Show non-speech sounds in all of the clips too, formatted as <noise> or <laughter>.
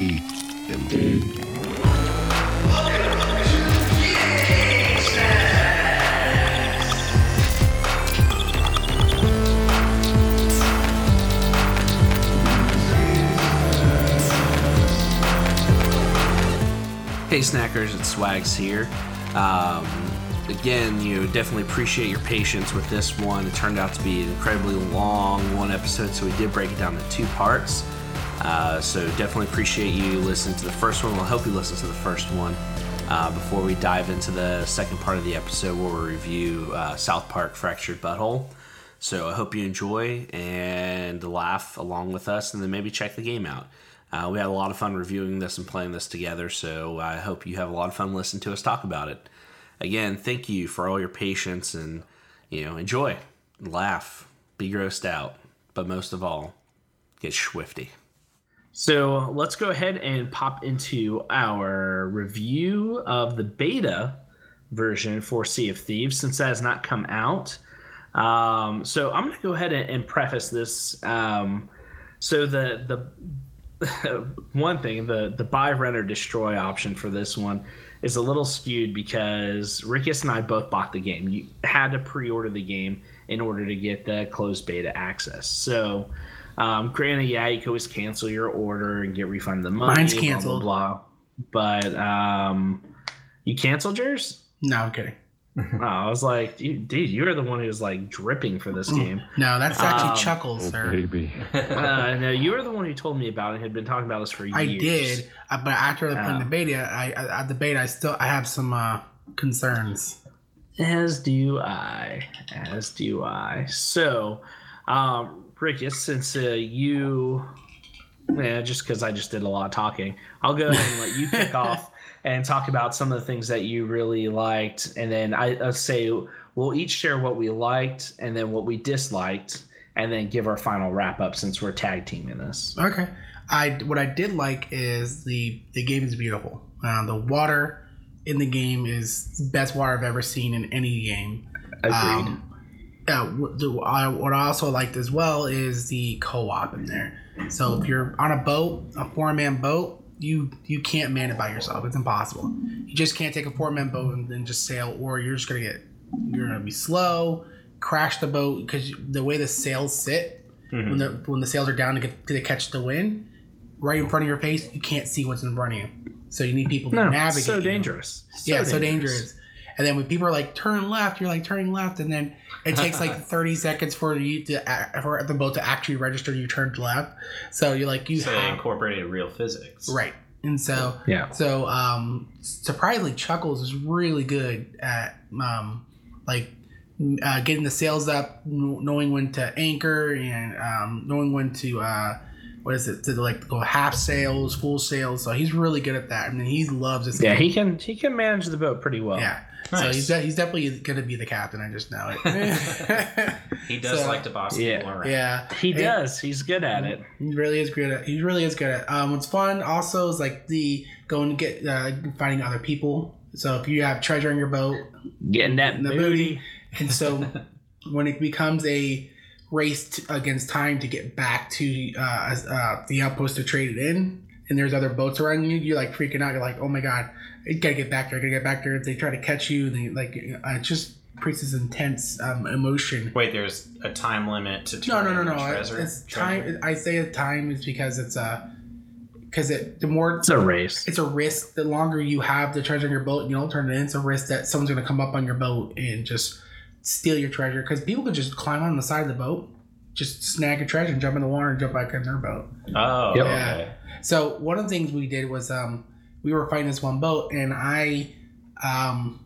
eat them. Hey snackers, it's Swags here. Um, again, you know, definitely appreciate your patience with this one. It turned out to be an incredibly long one episode, so we did break it down into two parts. Uh, so definitely appreciate you listening to the first one. We'll help you listen to the first one uh, before we dive into the second part of the episode where we review uh, South Park Fractured But Whole. So I hope you enjoy and laugh along with us, and then maybe check the game out. Uh, we had a lot of fun reviewing this and playing this together, so I hope you have a lot of fun listening to us talk about it. Again, thank you for all your patience and you know enjoy, laugh, be grossed out, but most of all, get swifty. So let's go ahead and pop into our review of the beta version for Sea of Thieves since that has not come out. Um, so I'm going to go ahead and, and preface this. Um, so the the <laughs> one thing the the buy rent or destroy option for this one is a little skewed because Rickus and I both bought the game. You had to pre-order the game in order to get the closed beta access. So, um, granted, yeah, you could always cancel your order and get refunded the money. Mine's blah, blah, canceled. Blah, But um, you canceled yours? No, I'm kidding. <laughs> Oh, I was like, dude, dude, you were the one who was like dripping for this game. No, that's actually Um, Chuckles, Oh, sir. baby. <laughs> uh, no, you were the one who told me about it. and Had been talking about this for years. I did, uh, but after I played the beta, I, I at the beta, I still I have some uh, concerns. As do I. As do I. So, um, Rickus, since uh, you, yeah, just because I just did a lot of talking, I'll go ahead and let you kick off <laughs> and talk about some of the things that you really liked, and then I, I'll say we'll each share what we liked and then what we disliked, and then give our final wrap up since we're tag teaming this. Okay, I what I did like is the the game is beautiful. Uh, the water in the game is best water I've ever seen in any game. Agreed. Um, uh, what the- I- what I also liked as well is the co-op in there. So if you're on a boat, a four-man boat, you you can't man it by yourself. It's impossible. You just can't take a four-man boat and then just sail, or you're just gonna get you're gonna be slow, crash the boat because the way the sails sit when the when the sails are down to get to catch the wind, right in front of your face, you can't see what's in front of you. So you need people to no, navigate. so dangerous. yeah, so dangerous. And then when people are like turn left, you're like turning left, and then it takes like <laughs> 30 seconds for you to for the boat to actually register you turned left. So you're like you So they incorporated real physics. right, and so Yeah. so um, surprisingly, Chuckles is really good at um, like uh, getting the sails up, kn- knowing when to anchor, and um, knowing when to uh, what is it to like go half sails, full sails. So he's really good at that. I mean, he loves this. Yeah, game. he can he can manage the boat pretty well. Yeah. So he's, de- he's definitely going to be the captain. I just know it. <laughs> He does So- like to boss Yeah. people around. yeah, He And does. He's good at it. He really is good at. He really is good at. Um, what's fun also is like the going to get uh, finding other people. So if you have treasure in your boat, Getting that the booty. booty, and so <laughs> when it becomes a race t against time to get back to uh, uh, the outpost to trade it in, and there's other boats around you, you're like freaking out. You're like, oh my god, I gotta get back there. I gotta get back there. If they try to catch you, they like uh, it just creates this intense um, emotion. Wait, there's a time limit to No, no, no, no. It's, treasure. it's time. I say time is because it's a because it the more It's a race. it's a risk. The longer you have the treasure in your boat, and you don't turn it in. It's a risk that someone's going to come up on your boat and just steal your treasure. Because people can just climb on the side of the boat, just snag a treasure and jump in the water and jump back in their boat. Oh, Yep. okay. So one of the things we did was um, we were fighting this one boat, and I um,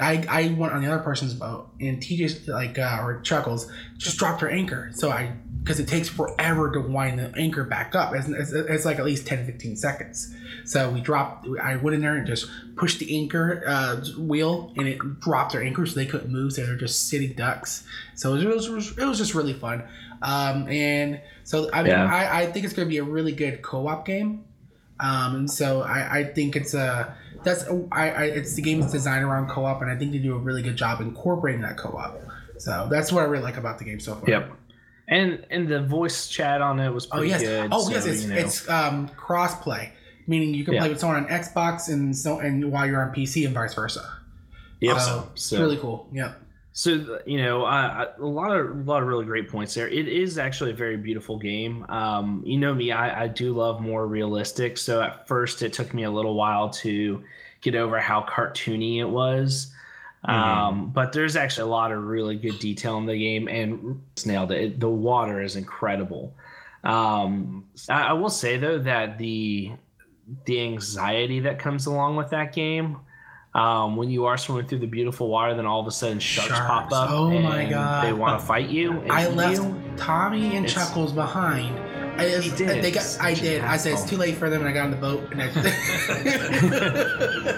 I, I went on the other person's boat, and TJ like uh, or Chuckles just dropped her anchor. So I because it takes forever to wind the anchor back up. It's, it's, it's like at least 10 15 seconds. So we dropped. I went in there and just pushed the anchor uh, wheel, and it dropped their anchor, so they couldn't move. So they're just sitting ducks. So it was, it was, it was just really fun. Um, and so I mean, Yeah. I, I think it's going to be a really good co-op game. Um, and so I, I think it's a that's I, I it's the game is designed around co-op, and I think they do a really good job incorporating that co-op. So that's what I really like about the game so far. Yep. And and the voice chat on it was Oh pretty yes. good. oh so, yes. It's you know. it's um cross play. meaning you can Yeah. play with someone on Xbox and so and while you're on PC and vice versa. Yep. So, So- it's really cool. Yep. So you know, uh, a lot of a lot of really great points there. It is actually a very beautiful game. Um, you know me, I, I do love more realistic. So at first, it took me a little while to get over how cartoony it was. Um, but there's actually a lot of really good detail in the game, and it's nailed it. The water is incredible. Um, I, I will say though that the the anxiety that comes along with that game um, when you are swimming through the beautiful water, then all of a sudden sharks, pop up. Oh my and God. They want to fight you. and I left you. Tommy and It's- Chuckles behind. I, He did. They got, I did. I said it's too late for them, and I got on the boat. And I, <laughs> <laughs>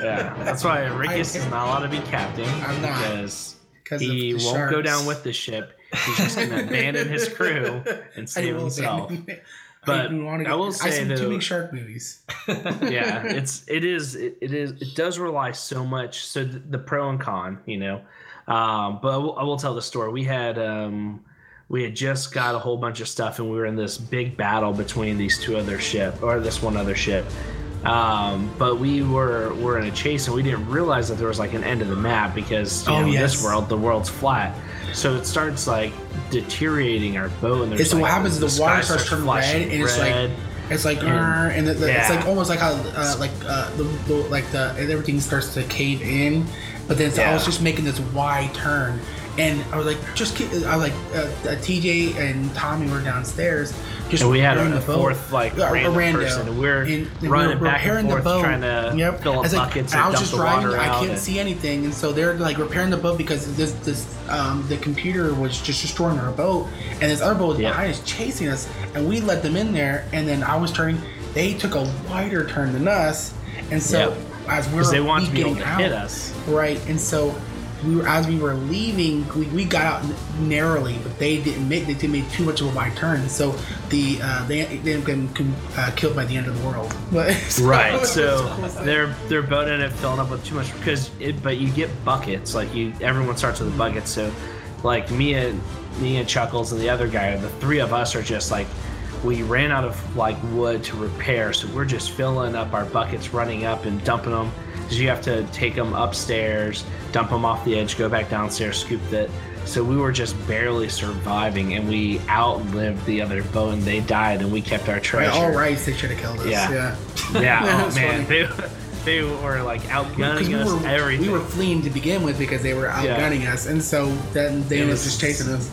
Yeah, that's why Rickus is not allowed to be captain. I'm not. because 'Cause he won't go down with the ship. He's just gonna abandon his crew <laughs> and save himself. abandon- But I, wanna I will I say, seen too many shark movies. <laughs> yeah, <laughs> it's it is it, it is it does rely so much. So the, the pro and con, you know. Um, but I will, I will tell the story. We had um, we had just got a whole bunch of stuff, and we were in this big battle between these two other ship or this one other ship. Um, but we were were in a chase, and we didn't realize that there was like an end of the map because you Oh, know, in yes. this world the world's flat. So it starts like deteriorating our boat, and there's It's what happens is the water starts turning red, and it's like- It's like, And- "Grr," and the, the, it's like almost like how uh, like uh, the, the like the and everything starts to cave in, but then it's, I Yeah. was just making this wide turn, and I was like, just keep, I was like, uh, uh, TJ and Tommy were downstairs, just And we had a, the boat. fourth like a random rando. person, and we're And- and we running were back and repairing the boat. trying to Yep. fill I up like- buckets and I was just the driving. I can't and- see anything, and so they're like repairing the boat because this this um, the computer was just destroying our boat, and this other boat was Yeah. behind us chasing us, and we let them in there, and then I was turning. They took a wider turn than us, and so Yep. as we were they want to be able to out, hit us. right? And so we were as we were leaving, we, we got out narrowly, but they didn't make they didn't make too much of a wide turn, so the uh, they they ended up getting uh, killed by the end of the world. <laughs> But Right, so <laughs> cool stuff. their their boat ended up filling up with too much because it. But you get buckets, like you. Everyone starts with a bucket, so like me and me and Chuckles and the other guy, the three of us are just like we ran out of like wood to repair, so we're just filling up our buckets, running up and dumping them. Because you have to take them upstairs, dump them off the edge, go back downstairs, scoop it. So we were just barely surviving, and we outlived the other boat, and they died, and we kept our Right, treasure. all right, they should have killed us. Yeah. Yeah, Yeah, Yeah, <laughs> oh man, they, they were like outgunning we us, were everything. we were fleeing to begin with because they were Yeah. outgunning us, and so then they It ended up was- just chasing us.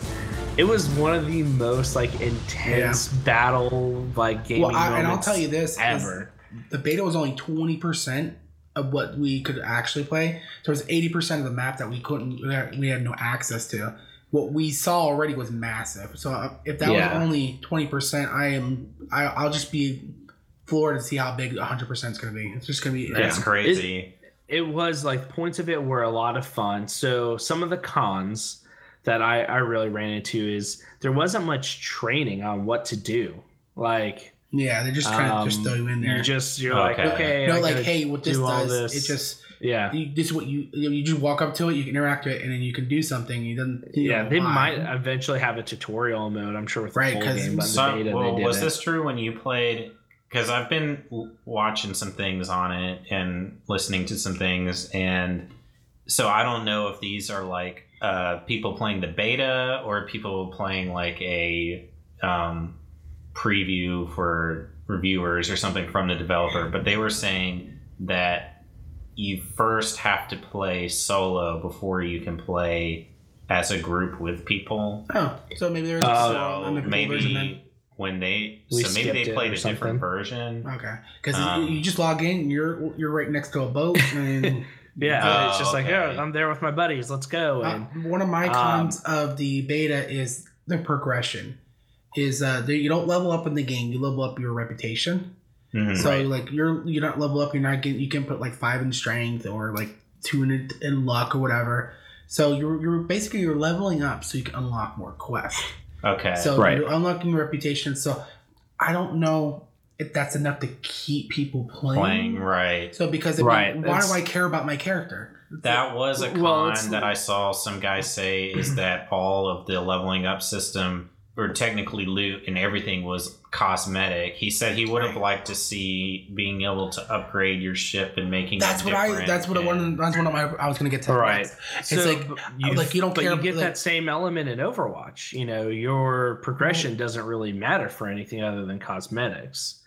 it was one of the most like intense battle like gaming Well, I, and I'll tell you this: ever. the beta was only twenty percent of what we could actually play. So it was eighty percent of the map that we couldn't, that we had no access to. What we saw already was massive. So uh, if that Yeah. was only twenty percent, I am, I, I'll just be floored to see how big hundred percent is going to be. It's just going to be. That's Yeah. crazy. It was like points of it were a lot of fun. So some of the cons that I, I really ran into is there wasn't much training on what to do. Like Yeah, they just kind of just um, throw you in there. you just you're like Okay. okay, you know, I like, hey, what this do does, this. it just yeah. you, this is what you you just walk up to it, you can interact with it, and then you can do something. You don't. You Yeah, know they why. might eventually have a tutorial mode. I'm sure with the Right, full 'cause game, but So, the beta well, they did was it. this true when you played? Because I've been watching some things on it and listening to some things, and so I don't know if these are like uh, people playing the beta or people playing like a um, preview for reviewers or something from the developer. But they were saying that you first have to play solo before you can play as a group with people. Oh, so maybe there's Uh, So an improved version then. maybe when they We so maybe they played a something. different version. Okay, because Um, you just log in, you're you're right next to a boat, <laughs> and Yeah, Oh, it's just like, okay. oh, I'm there with my buddies. Let's go. uh, And one of my Um, cons of the beta is the progression. Is uh, that you don't level up in the game, you level up your reputation. Mhm. So like you're you're not level up, you're not getting you can put like five in strength or like two in, in luck or whatever. So you're you're basically you're leveling up so you can unlock more quests. okay. So Right. you're unlocking your reputation. So I don't know if that's enough to keep people playing. playing right. So because it, Right, why that's- do I care about my character? That was a con Well, that I saw some guys say is <clears throat> that all of the leveling up system or technically loot and everything was cosmetic. He said he would have liked to see being able to upgrade your ship and making That's it what I. different That's what I and- wanted. That's what I, I was gonna get to. Right. It's So, like but like you don't but care. you get like, that same element in Overwatch. You know, your progression doesn't really matter for anything other than cosmetics.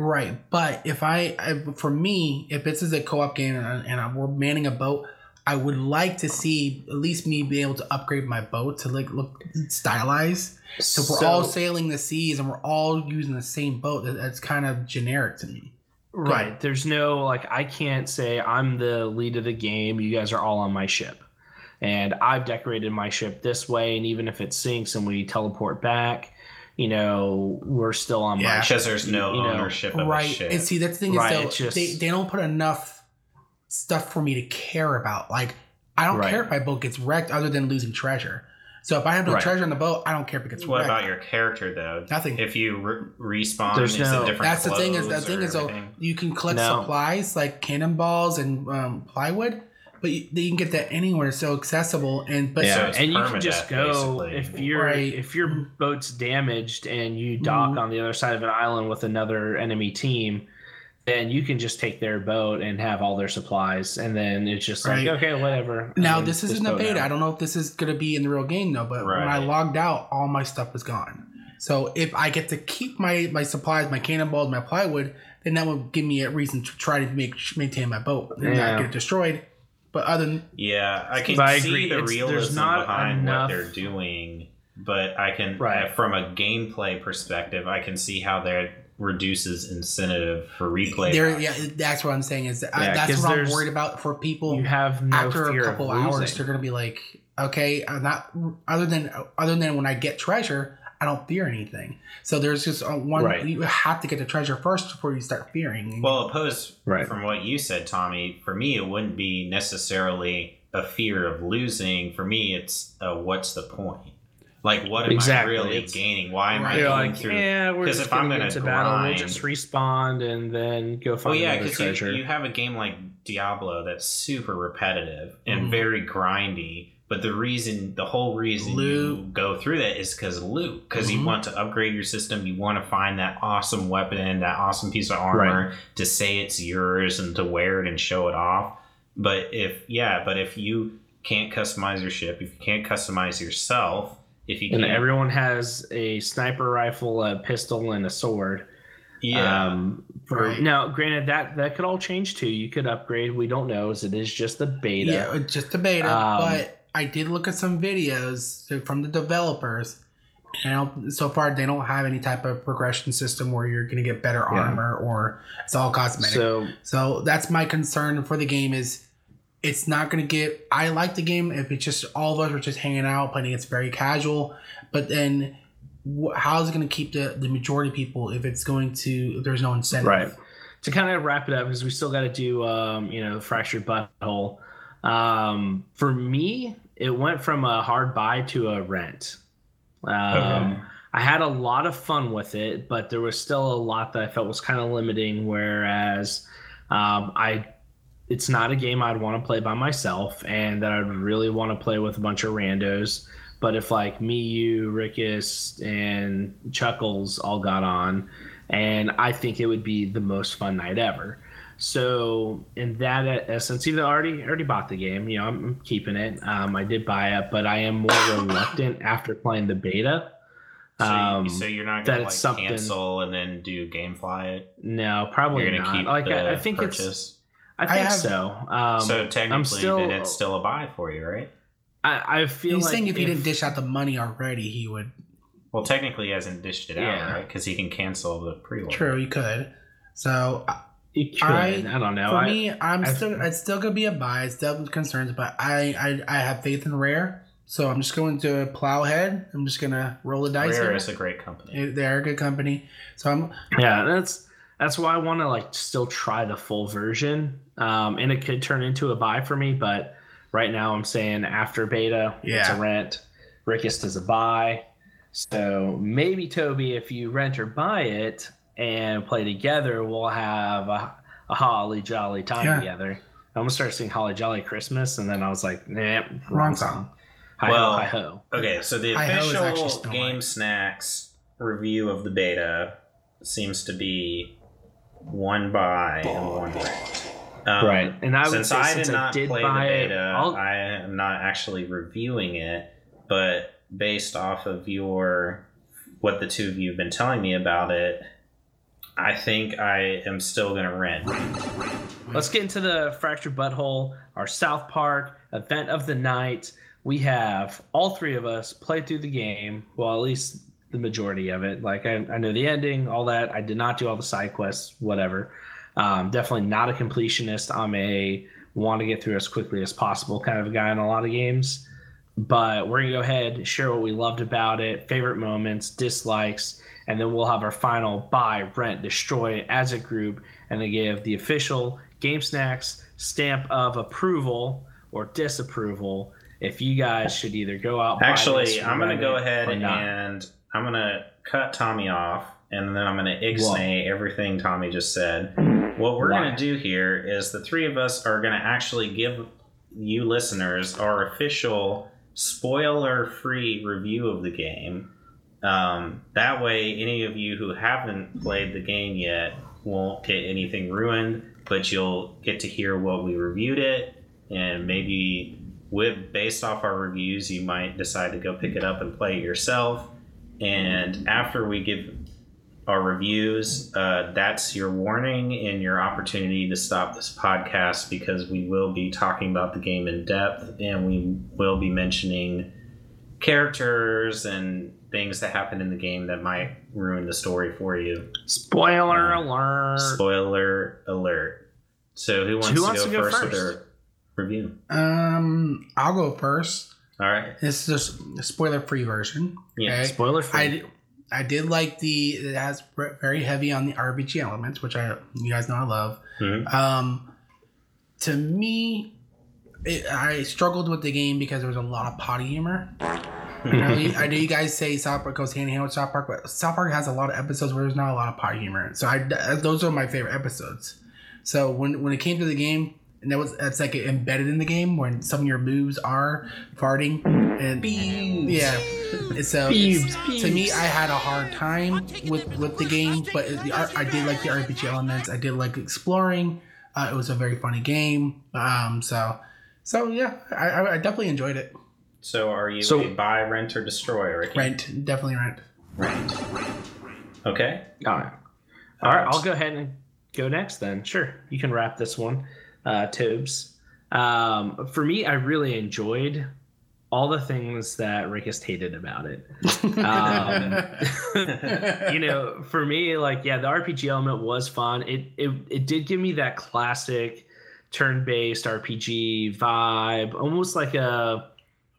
Right, but if I, I for me, if this is a co-op game and, and I, we're manning a boat, I would like to see at least me be able to upgrade my boat to like look stylized. So if we're all sailing the seas and we're all using the same boat. That's kind of generic to me. Right. There's no like I can't say I'm the lead of the game. You guys are all on my ship. And I've decorated my ship this way and even if it sinks and we teleport back, you know, we're still on Yeah. my ship. because there's no You know, ownership of a right, ship. and see that's the thing Right, is it's though just- they they don't put enough stuff for me to care about. Like I don't Right. care if my boat gets wrecked, other than losing treasure. So if I have no Right. treasure on the boat, I don't care if it gets what wrecked. What about your character though? Nothing. If you re- respawn, There's no- different? That's the thing is the clothes thing is though you can collect No. supplies like cannonballs and um, plywood, but you, you can get that anywhere. It's so accessible and but So Yeah, it's and you can just go basically. if your Right. if your boat's damaged and you dock Mhm. on the other side of an island with another enemy team, then you can just take their boat and have all their supplies, and then it's just like okay, whatever. Now mean, this isn't a beta. now. I don't know if this is gonna be in the real game though. But when I logged out, all my stuff was gone. So if I get to keep my my supplies, my cannonballs, my plywood, then that will give me a reason to try to make maintain my boat and Yeah. not get it destroyed. But other than Yeah, I can But I see agree, the it's- there's realism not behind enough- what they're doing, but I can, Right. from a gameplay perspective, I can see how that reduces incentive for replay. there, yeah, that's what I'm saying is that I, Yeah, that's 'cause what I'm worried about for people. you have no after fear a couple of hours, they're gonna be like, okay, I'm not other than other than when I get treasure, I don't fear anything. So there's just uh, one. Right. You have to get the treasure first before you start fearing. Well, opposed Right. from what you said, Tommy, for me, it wouldn't be necessarily a fear of losing. For me, it's uh, what's the point? Like, what am Exactly, I really it's- gaining? Why am I Right. Going like, through? yeah, we're 'cause just if I'm get to battle. We'll just respawn and then go Well, find yeah, another because you, you have a game like Diablo that's super repetitive and Mhm. very grindy. But the reason, the whole reason you go through that is because loot. Because Mhm. you want to upgrade your system, you want to find that awesome weapon, that awesome piece of armor to say it's yours and to wear it and show it off. But if yeah, but if you can't customize your ship, if you can't customize yourself, if you and can't, everyone has a sniper rifle, a pistol, and a sword. yeah, Um, for, Right. Now, granted, that that could all change too. You could upgrade. We don't know, as it is just the beta. yeah, it's just a beta. Um, but I did look at some videos from the developers, and so far they don't have any type of progression system where you're going to get better Yeah. armor or it's all cosmetic. So So that's my concern for the game is it's not going to get. I like the game if it's just all of us are just hanging out playing. It's very casual, but then how is it going to keep the the majority of people if it's going to if there's no incentive? Right. to kind of wrap it up, because we still got to do, um, you know, the Fractured But Whole. Um, for me, it went from a hard buy to a rent. Um, Okay. I had a lot of fun with it, but there was still a lot that I felt was kind of limiting. Whereas, um, I, it's not a game I'd want to play by myself, and that I'd really want to play with a bunch of randos. But if like me, you, Rickus, and Chuckles all got on, and I think it would be the most fun night ever. So in that essence, even though I already already bought the game, you know, I'm keeping it. Um, I did buy it, but I am more <laughs> reluctant after playing the beta. so, you- Um, so you're not that gonna it's like something- cancel and then do GameFly it. no, probably not. keep like I, I think it's, purchase. I think have- so. Um, so technically, still- then it's still a buy for you, right? I, I feel He's like saying if he didn't dish out the money already, he would. Well, technically, he hasn't dished it Yeah. out, right? Because he can cancel the pre-order. True, he could. So you could. I- I, don't know. for I, me, I'm I- still it's still gonna be a buy. It's still concerns, but I, I I have faith in Rare, so I'm just going to plow ahead. I'm just gonna roll the dice. Rare here. is a great company. They're a good company, so I'm yeah that's that's why i want to like still try the full version um and it could turn into a buy for me but right now i'm saying after beta it's a rent rickus is a buy so maybe toby if you rent or buy it and play together we'll have a, a holly jolly time Yeah. together i almost started singing holly jolly christmas and then i was like nah Wrong song. Hi Well, ho, hi ho. Okay, so the Hi Ho is actually official Game White. Snacks review of the beta seems to be one buy and one rent. Um, right, and I would since say I since did not I did play the buy it, beta, I'll, I am not actually reviewing it, but based off of your what the two of you have been telling me about it, I think I am still gonna rent. Let's get into the Fractured But Whole, our South Park event of the night. We have all three of us play through the game. Well, at least the majority of it. Like I, I know the ending, all that. I did not do all the side quests, whatever. Um, definitely not a completionist. I'm a want to get through as quickly as possible kind of a guy in a lot of games. But we're gonna go ahead, share what we loved about it, favorite moments, dislikes, and then we'll have our final buy, rent, destroy as a group, and then give the official Game Snacks stamp of approval or disapproval. If you guys should either go out, buy Actually, this, I'm gonna go ahead and I'm gonna cut Tommy off, and then I'm gonna ixnay everything Tommy just said. What we're gonna do here is the three of us are gonna actually give you listeners our official spoiler-free review of the game. Um, that way, any of you who haven't played the game yet won't get anything ruined, but you'll get to hear what we reviewed it, and maybe with based off our reviews, you might decide to go pick it up and play it yourself. And after we give our reviews, uh, that's your warning and your opportunity to stop this podcast because we will be talking about the game in depth and we will be mentioning characters and things that happen in the game that might ruin the story for you. Spoiler Uh, alert! Spoiler alert. So who wants, Who wants to, to go go first, with their review? Um, I'll go first. All right. This is a spoiler-free version. Yeah. Okay. Spoiler free. I, I did like the it has very heavy on the RPG elements, which I you guys know I love. Mhm. Um, to me, it, I struggled with the game because there was a lot of potty humor. I know, you, I know you guys say South Park goes hand in hand with South Park, but South Park has a lot of episodes where there's not a lot of potty humor. So I those are my favorite episodes. So when when it came to the game, and that was that's like embedded in the game when some of your moves are farting and yeah. And So it's- Beebs, to me. I had a hard time with with the game, but it, the, I did like the RPG elements. I did like exploring. Uh, it was a very funny game. Um, so so yeah, I, I I definitely enjoyed it. So are you So- a buy, rent, or destroy, Ricky? Rent, definitely rent. Rent. Okay. All right. All right, I'll go ahead and go next then. Sure, you can wrap this one, uh, Tobes. Um, for me, I really enjoyed all the things that Rick has hated about it. Um, <laughs> you know, for me, like, yeah, the RPG element was fun. It it it did give me that classic turn-based RPG vibe, almost like a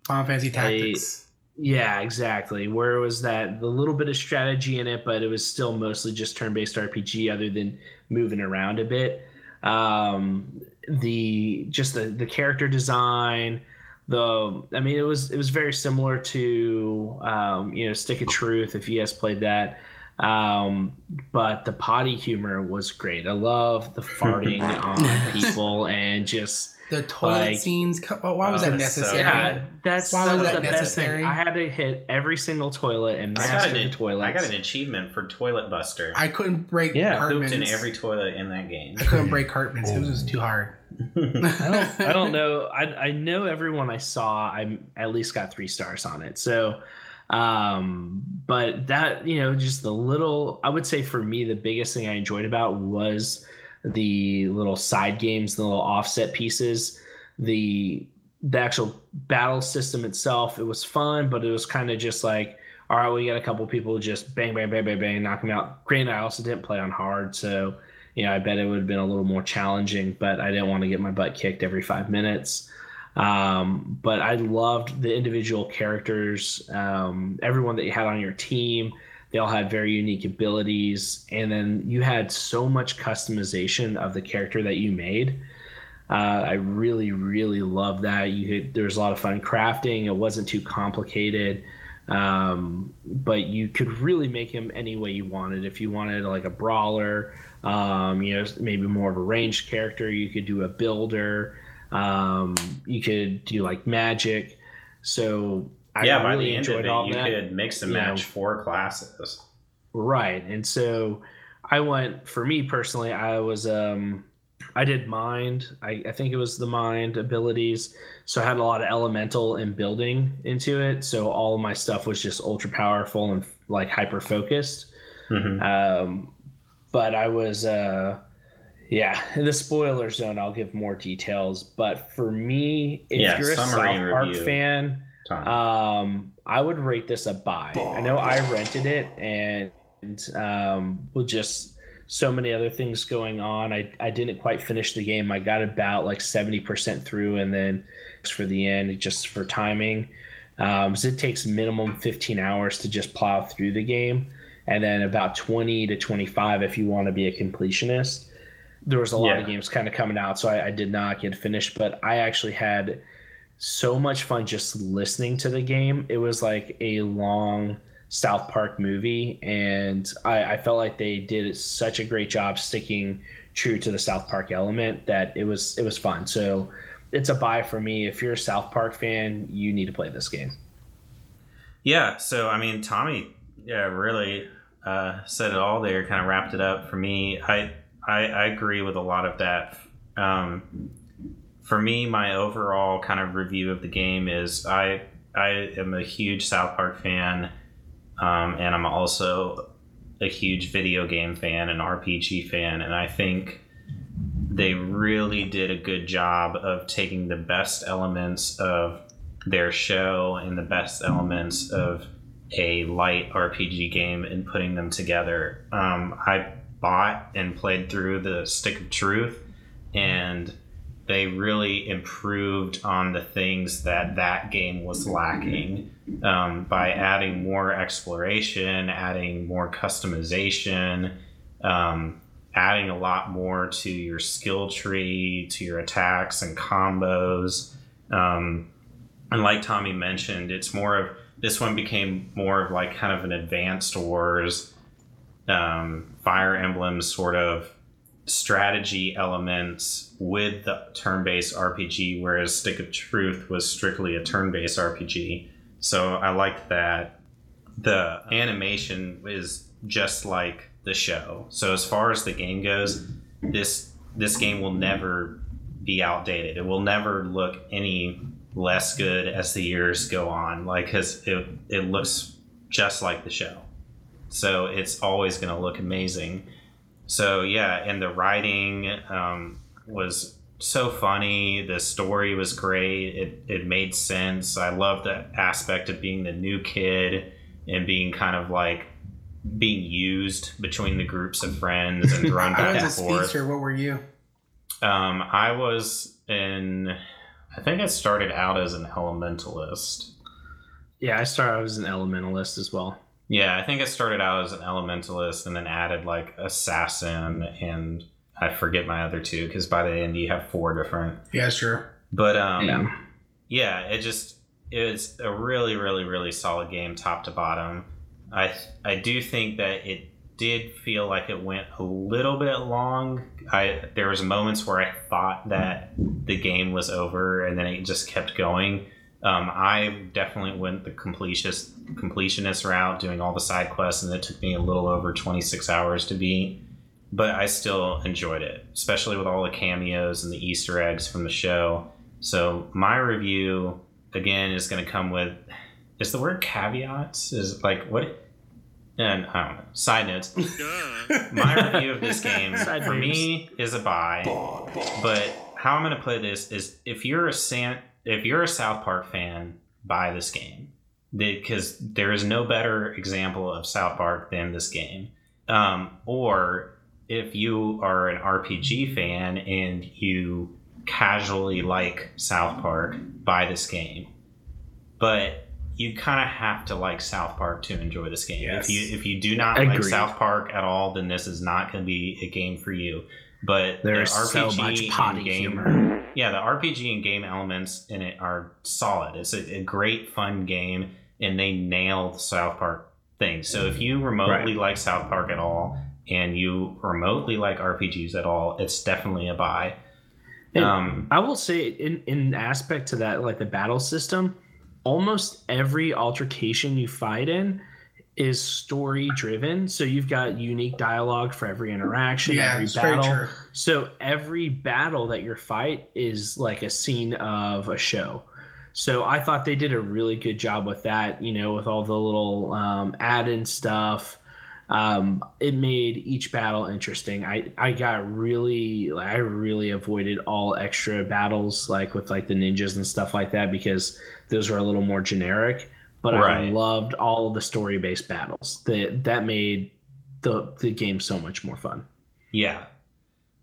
Final Fantasy Tactics. yeah, exactly. Where it was that the little bit of strategy in it, but it was still mostly just turn-based RPG, other than moving around a bit. Um, the just the the character design, the I mean, it was it was very similar to um, you know Stick of Truth if you guys played that. Um, but the potty humor was great. I love the farting <laughs> on people and just The toilet Like- scenes. co- oh, Why was Oh, that that's so necessary? yeah, that's Why that was was that the best thing. necessary? I had to hit every single toilet and I got, master the an. I got an achievement for Toilet Buster. I couldn't break Yeah, Cartman's. pooped in every toilet in that game. I couldn't break Cartman's. It was just too hard. I don't. <laughs> I don't know. I I know everyone I saw. I at least got three stars on it. So, um, but that you know, just the little. I would say for me, the biggest thing I enjoyed about was the little side games, the little offset pieces, the the actual battle system itself. It was fun, but it was kind of just like. All right, we got a couple people just bang, bang, bang, bang, bang, knock them out. Granted, I also didn't play on hard, so you know, I bet it would have been a little more challenging, but I didn't want to get my butt kicked every five minutes. Um, but I loved the individual characters, um, everyone that you had on your team. They all had very unique abilities, and then you had so much customization of the character that you made. Uh, I really, really loved that. You could, there was a lot of fun crafting. It wasn't too complicated, um, but you could really make him any way you wanted. If you wanted like a brawler, um, you know, maybe more of a ranged character, you could do a builder. Um, you could do like magic. So I yeah, by really the end of it, all you that. could mix and you match know. four classes. Right. And so I went for me personally, I was um I did mind. I, I think it was the mind abilities. So I had a lot of elemental and building into it. So all of my stuff was just ultra powerful and like hyper focused. Mhm. Um but I was uh yeah, in the spoiler zone I'll give more details. But for me, if Yeah, you're a South summary Park fan, Tom. um, I would rate this a buy. I know I rented it and um, with just so many other things going on, I, I didn't quite finish the game. I got about like 70% through and then for the end, just for timing. Um, so it takes minimum 15 hours to just plow through the game. And then about 20 to 25 if you want to be a completionist. There was a lot of games kind of coming out, so I, I did not get finished, but I actually had so much fun just listening to the game. It was like a long South Park movie, and I, I felt like they did such a great job sticking true to the South Park element that it was it was fun. So it's a buy for me. If you're a South Park fan, you need to play this game. Yeah, so I mean, Tommy, yeah, really uh, said it all there. Kind of wrapped it up for me. I, I I agree with a lot of that. Um, for me, my overall kind of review of the game is I I am a huge South Park fan, um, and I'm also a huge video game fan and RPG fan, and I think they really did a good job of taking the best elements of their show and the best elements of a light RPG game and putting them together. Um, I bought and played through the Stick of Truth, and they really improved on the things that that game was lacking um, by adding more exploration, adding more customization, um, adding a lot more to your skill tree, to your attacks and combos. Um, and like Tommy mentioned, it's more of this one became more of like kind of an advanced wars, um, Fire Emblem sort of strategy elements with the turn-based RPG, whereas Stick of Truth was strictly a turn-based RPG. So I liked that. The animation is just like the show. So as far as the game goes, this this game will never be outdated. It will never look any less good as the years go on. Like, cause it it looks just like the show, so it's always going to look amazing. So yeah, and the writing um, was so funny. The story was great. It it made sense. I love the aspect of being the new kid and being kind of like being used between the groups of friends and thrown <laughs> back and forth. speedster. What were you? Um, I was in. I think I started out as an elementalist. Yeah, I started I was an elementalist as well. Yeah, I think it started out as an elementalist and then added like assassin and I forget my other two because by the end you have four different. Yeah, sure. But um, Yeah. yeah, it just it's a really, really, really solid game, top to bottom. I I do think that it did feel like it went a little bit long. I there was moments where I thought that the game was over, and then it just kept going. Um, I definitely went the completionist completionist route, doing all the side quests, and it took me a little over twenty six hours to beat. But I still enjoyed it, especially with all the cameos and the Easter eggs from the show. So my review again is going to come with is the word caveats is like what and I don't know side notes. My review of this game <laughs> Side for names. me is a buy, but how I'm going to play this is if you're a San, if you're a South Park fan, buy this game because there is no better example of South Park than this game. Um, or if you are an RPG fan and you casually like South Park, buy this game. But you kind of have to like South Park to enjoy this game. Yes. If you if you do not like South Park at all, then this is not going to be a game for you. But There's the so RPG much and potty game, humor. yeah, the RPG and game elements in it are solid. It's a, a great fun game, and they nail the South Park thing. So if you remotely like South Park at all, and you remotely like RPGs at all, it's definitely a buy. Um, I will say, in in aspect to that, like the battle system, almost every altercation you fight in is story driven. So you've got unique dialogue for every interaction, Yeah, every battle. So every battle that you fight is like a scene of a show. So I thought they did a really good job with that, you know, with all the little um, add-in stuff. Um, it made each battle interesting. I, I got really, I really avoided all extra battles, like with like the ninjas and stuff like that, because those were a little more generic. But I loved all of the story-based battles. That that made the the game so much more fun. Yeah.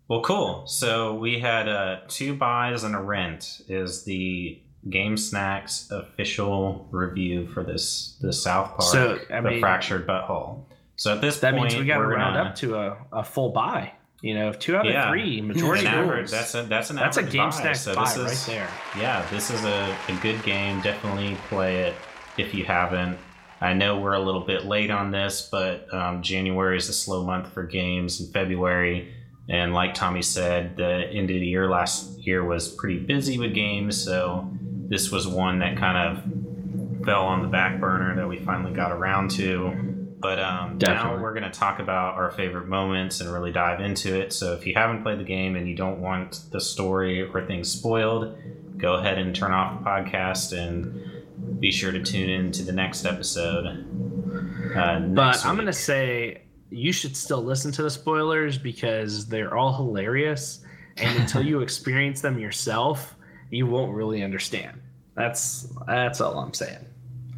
Well, cool. So we had uh, two buys and a rent. Is the Game Snacks official review for this the South Park So, I the mean- Fractured But Whole. So at this That point, means we got to round gonna- up to a, a full buy. You know, two out of Yeah. three an majority average. rules. That's a that's an That's a average game buy. stack So buy this right is there. yeah, this is a, a good game. Definitely play it if you haven't. I know we're a little bit late on this, but um, January is a slow month for games, and February, and like Tommy said, the end of the year last year was pretty busy with games, so this was one that kind of fell on the back burner that we finally got around to. But um, now we're going to talk about our favorite moments and really dive into it. So if you haven't played the game and you don't want the story or things spoiled, go ahead and turn off the podcast and be sure to tune in to the next episode. Uh, But next I'm week. gonna say you should still listen to the spoilers because they're all hilarious, and until you <laughs> experience them yourself, you won't really understand. That's that's all I'm saying.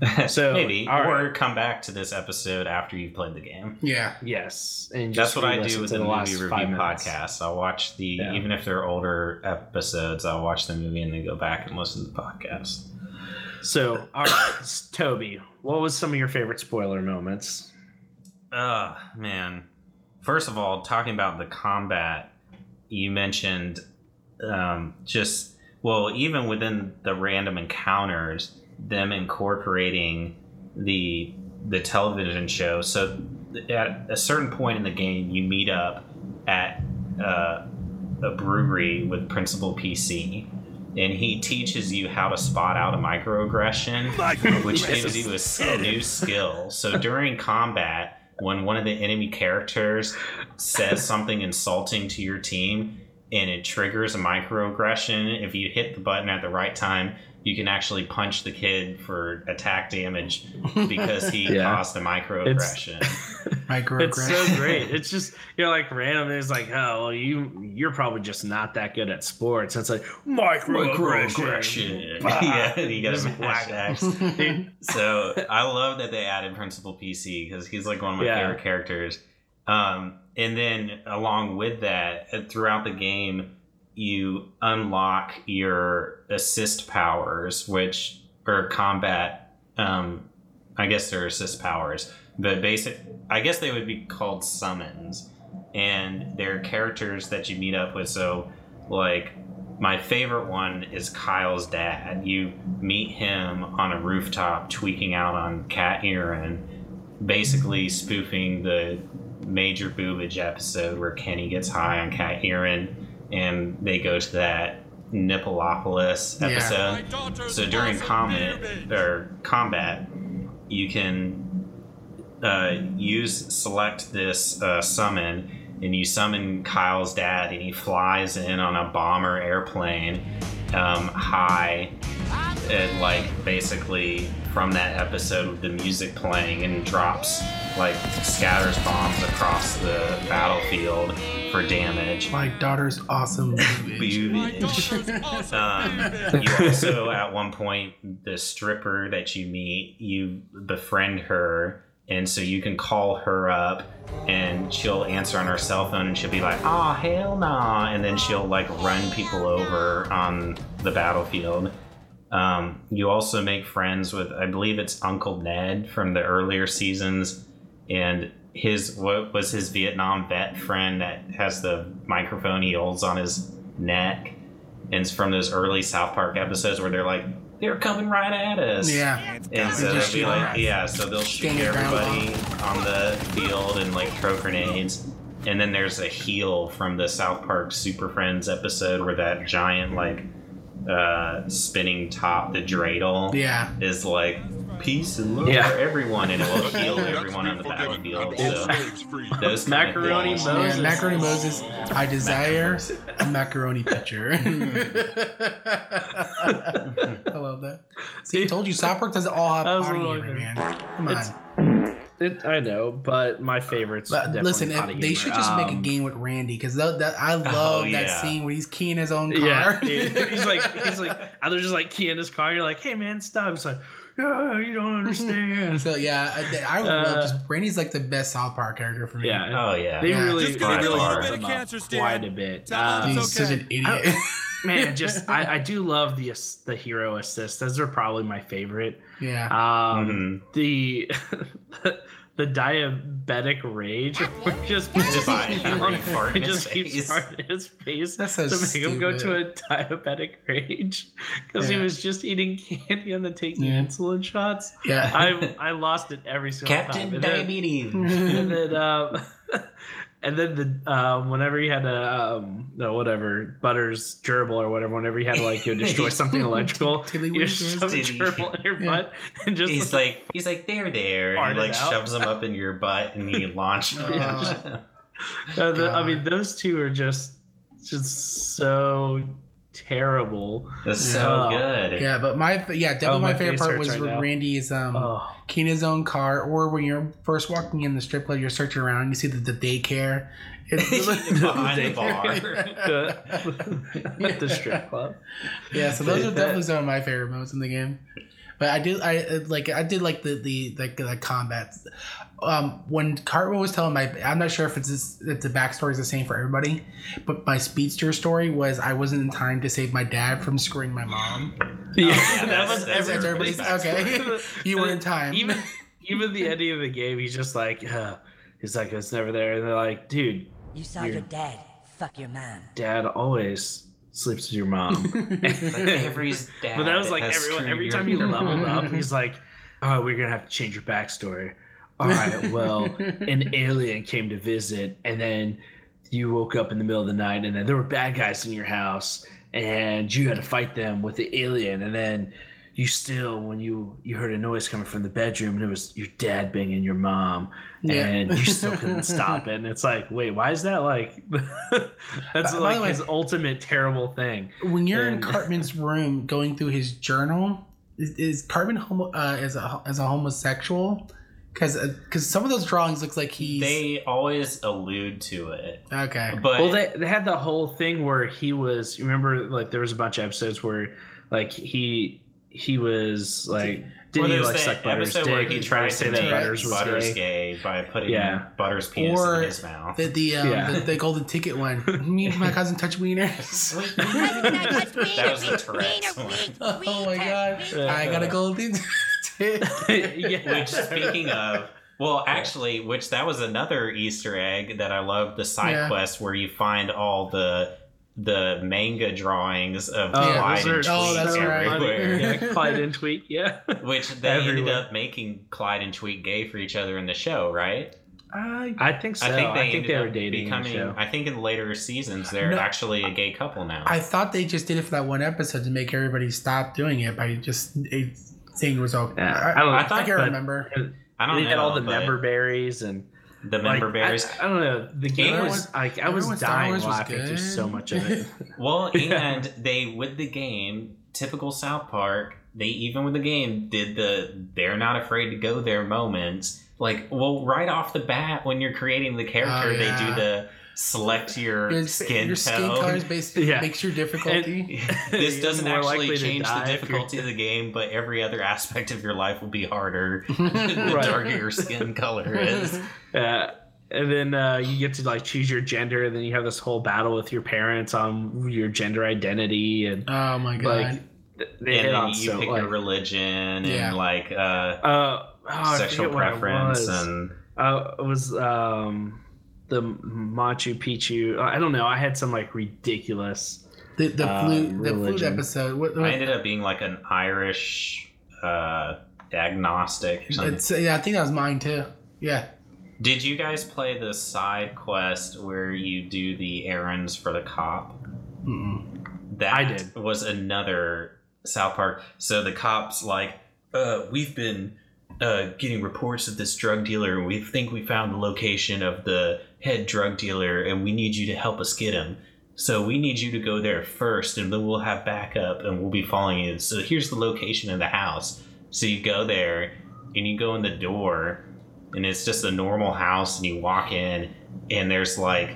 <laughs> So, maybe all or right. come back to this episode after you've played the game. Yeah. Yes, and That's what I do with to the movie review podcast. I'll watch the Yeah. even if they're older episodes, I'll watch the movie and then go back and listen to the podcast. So, all right, Toby, what was some of your favorite spoiler moments? Uh man. First of all, talking about the combat, you mentioned um, just well, even within the random encounters, them incorporating the the television show. So at a certain point in the game, you meet up at uh, a brewery with Principal PC, and he teaches you how to spot out a microaggression which gives you a new skill. So during combat, when one of the enemy characters says something insulting to your team and it triggers a microaggression, if you hit the button at the right time, you can actually punch the kid for attack damage <laughs> because he Yeah. caused a microaggression. <laughs> Microaggression. It's so great. It's just you're like random. It's like, oh, well, you you're probably just not that good at sports. It's like microaggression. Microaggression. <laughs> Bah. yeah, you gotta Just mash whack X. So I love that they added Principal PC because he's like one of my Yeah. favorite characters. Um, and then along with that, uh, throughout the game, you unlock your assist powers, which are combat. Um, I guess they're assist powers, but basic. I guess they would be called summons, and they're characters that you meet up with. So, like my favorite one is Kyle's dad. You meet him on a rooftop tweaking out on cat urine, basically spoofing the major boobage episode where Kenny gets high on cat urine and they go to that Nippleopolis Yeah. episode. So during comment or combat, you can uh, use select this uh, summon and you summon Kyle's dad and he flies in on a bomber airplane um, high and like basically from that episode with the music playing and drops like scatters bombs across the battlefield for damage My daughter's awesome. <laughs> movie. Boobage. um, you also at one point the stripper that you meet you befriend her and so you can call her up and she'll answer on her cell phone and she'll be like oh hell nah and then she'll like run people over on the battlefield um, you also make friends with i believe it's uncle ned from the earlier seasons and his what was his vietnam vet friend that has the microphone he holds on his neck and it's from those early south park episodes where they're like they're coming right at us Yeah. and so they'll be like, them. yeah, so they'll shoot Stand everybody on the field and like throw grenades. And then there's a heal from the South Park Super Friends episode where that giant like uh, spinning top, the dreidel, Yeah. is like peace and love Yeah. for everyone, and it will <laughs> heal everyone on the battlefield. So those Macaroni. Moses. Yeah, macaroni Moses. I desire a <laughs> macaroni pitcher. <laughs> I love that. See, I told you, South Park does it all have That was potty a little humor, good. man. Come on. It's- It, I know, but my favorites. But definitely listen, if, they should just make a Um, game with Randy because that, that I love that yeah. scene where he's keying his own car. Yeah, he's like, he's like, <laughs> and they're just like keying his car. You're like, hey man, stop. He's like, yeah, you don't <laughs> understand. so yeah, I, I love Uh, just Randy's like the best South Park character for me. yeah, Oh yeah. they Yeah. really, Just they give me a little bit of cancer, Stan. quite a bit. Tell Um, he's It's such an idiot. Man, <laughs> just I, I do love the the hero assists. Those are probably my favorite. yeah. Um, Mhm. the <laughs> the diabetic rage, where he <laughs> just Just pisses on- in fart in it just keeps face. farting in his face That's so to make him go to a diabetic rage because he was just eating candy and then taking Yeah. insulin shots. yeah. I I lost it every single time. Captain And then- Diabetes. and then um, and then the um, whenever he had a um, no whatever Butters gerbil or whatever, whenever he had to like go destroy <laughs> something electrical, <laughs> Tilly you just Winters. shove a gerbil in your Yeah. butt and just He's like he's like there there and Fart he like out. shoves them up in your butt and you <laughs> launch them. Oh. Uh, the- I mean, those two are just just so terrible. That's so Oh. good. Yeah, but my yeah, definitely Oh, my, my favorite part was right when now. Randy's um Oh, keying his own car, or when you're first walking in the strip club, you're searching around, you see the, the daycare. <laughs> It's- Behind the <laughs> bar. the, <laughs> the strip club. yeah, so those are definitely some of my favorite moments in the game. But I did, I uh, like, I did like the the like the combat. Um, when Cartwheel was telling my, I'm not sure if it's this, if the backstory is the same for everybody, but my speedster story was I wasn't in time to save my dad from screwing my mom. Yeah, yeah, that was that's That's everybody's everybody's okay. <laughs> you were in time. even even the ending of the game, he's just like, uh, he's like, it's never there, and they're like, dude, You saw You're- your dad fuck your mom. dad always sleeps with your mom. Like <laughs> every dad but that was like everyone, every time he leveled up, he's like, oh, we're gonna have to change your backstory. All right, <laughs> well, an alien came to visit, and then you woke up in the middle of the night, and then there were bad guys in your house, and you had to fight them with the alien, and then you still, when you you heard a noise coming from the bedroom, and it was your dad banging your mom, Yeah. and you still couldn't <laughs> stop it. And it's like, wait, why is that like? <laughs> that's By like way- his ultimate terrible thing. when you're in Cartman's room going through his journal, is, is Cartman homo, uh, as a as a homosexual? Because because some of those drawings looks like he's They always allude to it, okay. but Well, they, they had the whole thing where he was. you Remember, like there was a bunch of episodes where, like he he was like didn't well, he there's like the suck Butters' episode where dick he and tried try to say make that Butters was Butters gay? gay by putting Yeah. Butters' penis Or in his mouth. The the, um, Yeah. the the golden ticket one. <laughs> Me and my cousin touch wieners. <laughs> <laughs> That was the Tourette's one. oh my god! I got a golden ticket. Yeah. <laughs> Which, speaking of, well, actually, which that was another Easter egg that I love the side Yeah. quest where you find all the the manga drawings of Oh, Clyde and are Oh, that's so right. everywhere. Yeah, <laughs> Clyde and Tweek. Yeah. Which they ended up making Clyde and Tweek gay for each other in the show, right? I, I think so. I think they, ended were up dating in the becoming. I think in later seasons they're No. actually a gay couple now. I thought they just did it for that one episode to make everybody stop doing it by just saying it was okay. Yeah, I, I don't know. I, I thought- can't but- remember. I don't they know. had all the member berries and the like, member berries. I, I don't know. The game Everyone- was like I was dying Wars was laughing through good. so much of it. <laughs> Well, and they with the game, typical South Park, they even with the game did the they're not afraid to go there moments. Like, well, right off the bat when you're creating the character, Oh, they do the select your, Your skin your tone. skin color is basically Yeah. makes your difficulty. <laughs> this <laughs> doesn't actually change the die if you're- difficulty of the game, but every other aspect of your life will be harder <laughs> the Right. darker your skin color is. Uh, and then uh, you get to like choose your gender, and then you have this whole battle with your parents on your gender identity, and oh my god! like they and hit then on you so pick like, your religion Yeah. and like uh, uh, oh, sexual forget what it preference and Uh, it was um, the Machu Picchu. I don't know. I had some like ridiculous. the the uh, flute the flute episode. What, I ended up being like an Irish uh, agnostic or something. it's, yeah, I think that was mine too. Yeah, Did you guys play the side quest where you do the errands for the cop? Mm-mm. that I did. was another South Park. So the cops like, uh, we've been uh, getting reports of this drug dealer, we think we found the location of the head drug dealer, and we need you to help us get him. So we need you to go there first, and then we'll have backup, and we'll be following you. So here's the location of the house. So you go there, and you go in the door, and it's just a normal house, and you walk in, and there's like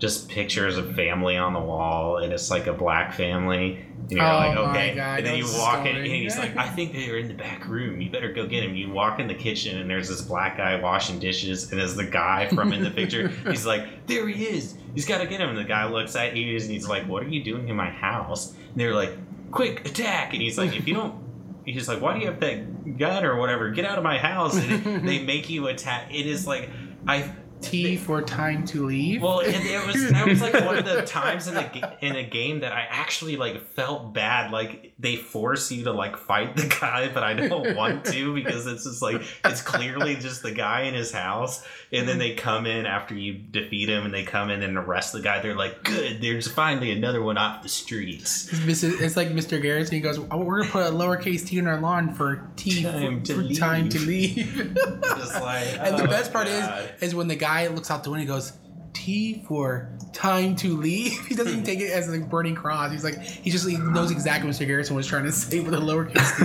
just pictures of family on the wall, and it's like a black family. And you're Oh like, my okay. God, and then you walk in, and he's like, I think they're in the back room. You better go get him. You walk in the kitchen, and there's this black guy washing dishes, and there's the guy from in the picture. <laughs> He's like, there he is. He's got to get him. And the guy looks at you, and he's like, what are you doing in my house? And they're like, quick, attack. And he's like, if you don't. <laughs> He's like, why do you have that gun or whatever? Get out of my house. And <laughs> they make you attack. It is like, I T for time to leave. well, it, it was that was like one of the <laughs> times in a in a game that I actually like felt bad. Like they force you to like fight the guy, but I don't want to <laughs> because it's just like it's clearly just the guy in his house, and then they come in after you defeat him, and they come in and arrest the guy. They're like, "Good, there's finally another one off the streets." It's, it's like Mr. Garrison. He goes, oh, "We're gonna put a lowercase t in our lawn for T Time for, to for time to leave." leave." <laughs> Just like, and the oh, best part God. is, is when the guy looks out the window, he goes, "T for time to leave." <laughs> He doesn't even take it as like burning cross. He's like, he just he knows exactly what Mr. Garrison was trying to <laughs> say with a lowercase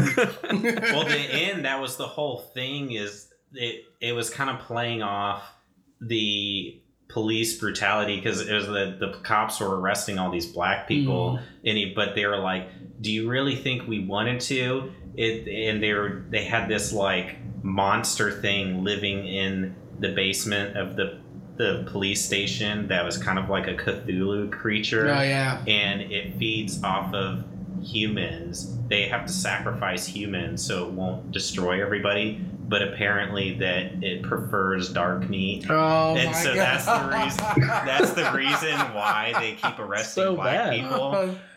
<laughs> t. well, the end that was the whole thing. Is it? It was kind of playing off the police brutality because it was the the cops were arresting all these black people, mm-hmm. and he, but they were like, "Do you really think we wanted to?" It and they were they had this like monster thing living in the basement of the the police station that was kind of like a Cthulhu creature oh yeah. and it feeds off of humans. They have to sacrifice humans so it won't destroy everybody. But apparently, that it prefers dark meat, Oh and so God. that's the reason. That's the reason why they keep <laughs> arresting So black bad. people.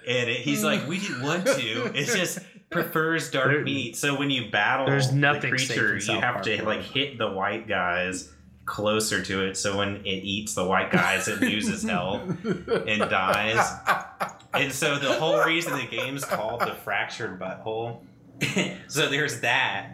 And it, he's like, we didn't want to. It's just prefers dark There- meat. So when you battle There's the nothing safe creature, you South have Park, to bro. like hit the white guys closer to it. So when it eats the white guys, it loses health and dies. And so the whole reason the game's called the fractured butthole. <laughs> so there's that,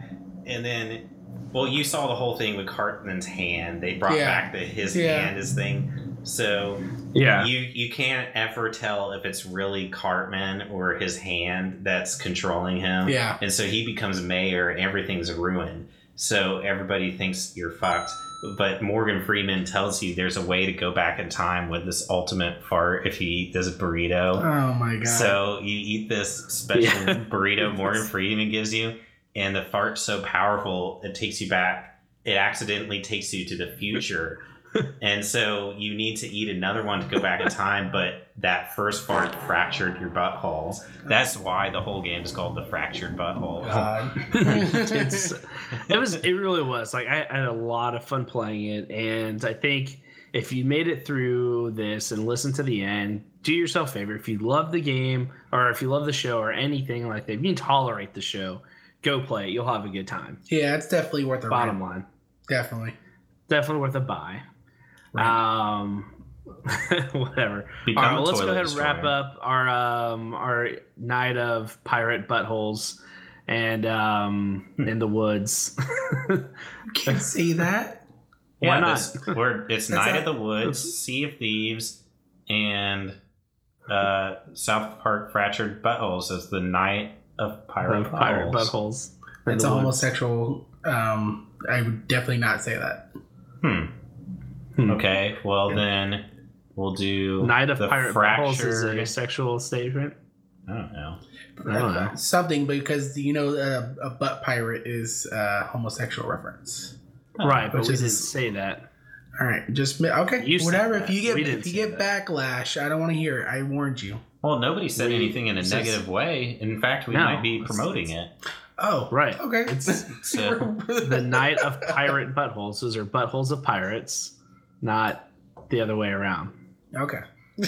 and then, well, you saw the whole thing with Cartman's hand. They brought Yeah. back the his Yeah. hand his thing. So Yeah. you you can't ever tell if it's really Cartman or his hand that's controlling him. Yeah. And so he becomes mayor, and everything's ruined. So everybody thinks you're fucked. But Morgan Freeman tells you there's a way to go back in time with this ultimate fart if you eat this burrito. Oh my god. So you eat this special Yeah. <laughs> burrito <laughs> Morgan Freeman gives you, and the fart's so powerful it takes you back. It accidentally takes you to the future, and so you need to eat another one to go back in time. But that first fart fractured your butthole. That's why the whole game is called the fractured butthole. God. <laughs> it's it was it really was like I, I had a lot of fun playing it and i think if you made it through this and listen to the end do yourself a favor if you love the game or if you love the show or anything like that if you can tolerate the show go play it you'll have a good time yeah, it's definitely worth a bottom ride. line Definitely. definitely worth a buy Right. um <laughs> whatever Become all right, well, let's go ahead and wrap up our um our night of pirate buttholes and um in the woods <laughs> Can't say that. Why Yeah, not? this- we're, it's <laughs> That's Night a- of the Woods, Sea of Thieves, and uh, South Park Fractured Buttholes as the Night of Pirate, pirate Buttholes. buttholes. It's a homosexual. Um, I would definitely not say that. Hmm. Hmm. Okay, well then we'll do Night of the Pirate Buttholes is a sexual statement. I don't know. I don't know. Something because you know uh, a butt pirate is a homosexual reference. right, but Which we is- didn't say that. All right, just mi- okay. You whatever. If you get if you get that. backlash, I don't want to hear it. I warned you. Well, nobody said We- anything in a says- negative way. In fact, we No. might be promoting it. Oh, Right. Okay. It's <laughs> So- the Night of Pirate Buttholes. Those are buttholes of pirates, not the other way around. okay.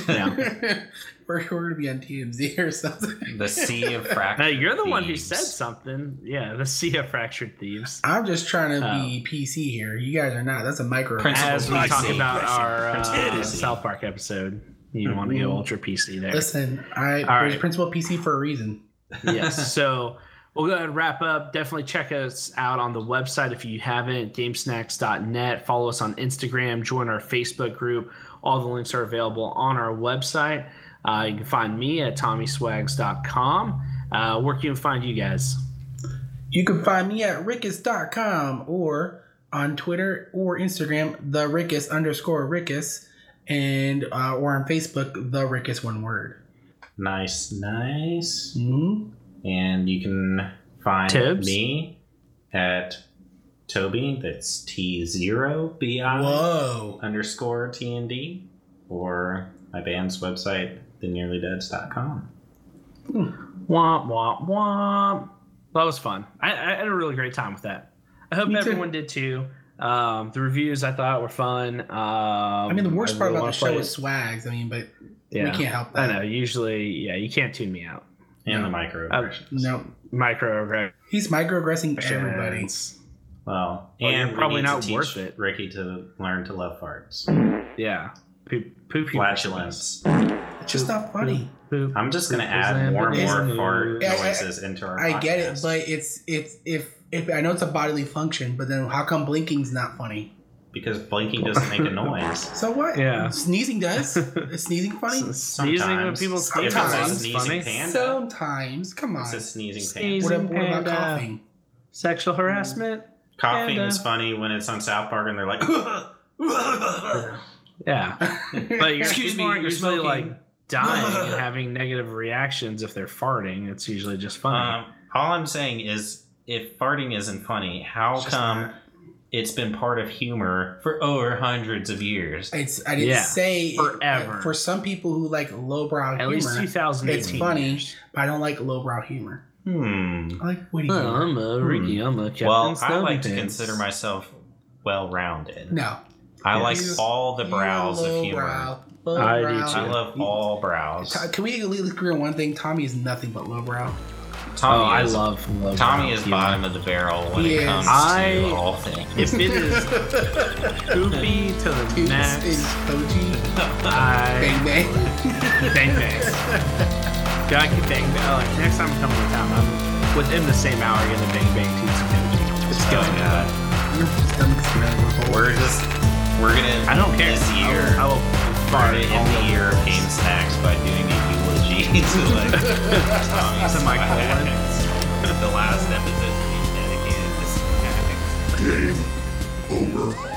Yeah. <laughs> we're, we're gonna be on TMZ or something. The Sea of <laughs> Fractured. Now, you're the one who said something. Yeah, the Sea of Fractured Thieves. I'm just trying to Oh. be PC here. You guys are not. That's a micro. Principal As we talk about our uh, South Park episode. You want to go ultra PC there. Listen, I All there's right. principal PC for a reason. yes. <laughs> So we'll go ahead and wrap up. Definitely check us out on the website if you haven't, gamesnacks.net. Follow us on Instagram, join our Facebook group. All the links are available on our website. Uh, you can find me at tommyswags.com. Uh, where can you find you guys? You can find me at rickus.com or on Twitter or Instagram, the rickus underscore rickus, and uh, or on Facebook, the rickus one word. Nice, nice. hmm And you can find Tibbs? me at Toby, that's T0BI Whoa. underscore TND, or my band's website, thenearlydeads.com. Womp, womp, womp. That was fun. I, I had a really great time with that. I hope Me too. everyone did too. Um, the reviews I thought were fun. Um, I mean, the worst part really about the show is swags. I mean, but Yeah. we can't help that. I that. know. Usually, yeah, you can't tune me out. And the micro Uh, No, Microaggressions. he's microaggressing everybody. Well, Well, and you're we probably need to not teach worth it. Ricky to learn to love farts. Yeah. Poop, poopy Flatulence. It's just not funny. Poop, I'm just gonna add more and more fart news. Yeah, I- noises into our. I get it, but it's it's if if I know it's a bodily function, but then how come blinking's not funny? Because blinking doesn't make a noise. <laughs> So what? Yeah. Sneezing does. <laughs> is sneezing funny? Sneezing when Sometimes. people sneeze it's a Sometimes. sneezing panda, Sometimes. Come on. it's a sneezing Sneeze. panda. What, what about Panda. coughing? Sexual harassment. Coughing Panda. is funny when it's on South Park and they're like, <laughs> Yeah. But you're, Excuse me, you're usually smoking. like dying and having negative reactions if they're farting. It's usually just funny. um, all I'm saying is, if farting isn't funny, how It's come not. It's been part of humor for over hundreds of years? It's I didn't Yeah, say forever. for some people who like lowbrow At humor. least 2018. it's funny, years. but I don't like lowbrow humor. Hmm. I like witty Well, humor. I'm a Ricky. I'm a Captain Well, I Snowden like to consider myself well-rounded. No, I like all the brows of humor. lowbrow, I do too. I love all brows. Can we at least agree on one thing? Tommy is nothing but lowbrow. Tommy oh, I is, love, love Tommy is humor. bottom of the barrel when He it is. comes I- to all things. If it is <laughs> poopy to the Toots max, and Koji. I Bang bang. bang bang. God, can bang bang. Oh, like, next time I'm coming to town, I'm within the same hour gonna bang bang Toots and Koji. It's going God. Your stomach's gonna We're just we're gonna I don't care. this I year. will, I will We're fart gonna all the over year of game snacks by doing a eulogy <laughs> to like Tommy's <laughs> To my colon. The last episode we dedicated to snacks. Game over.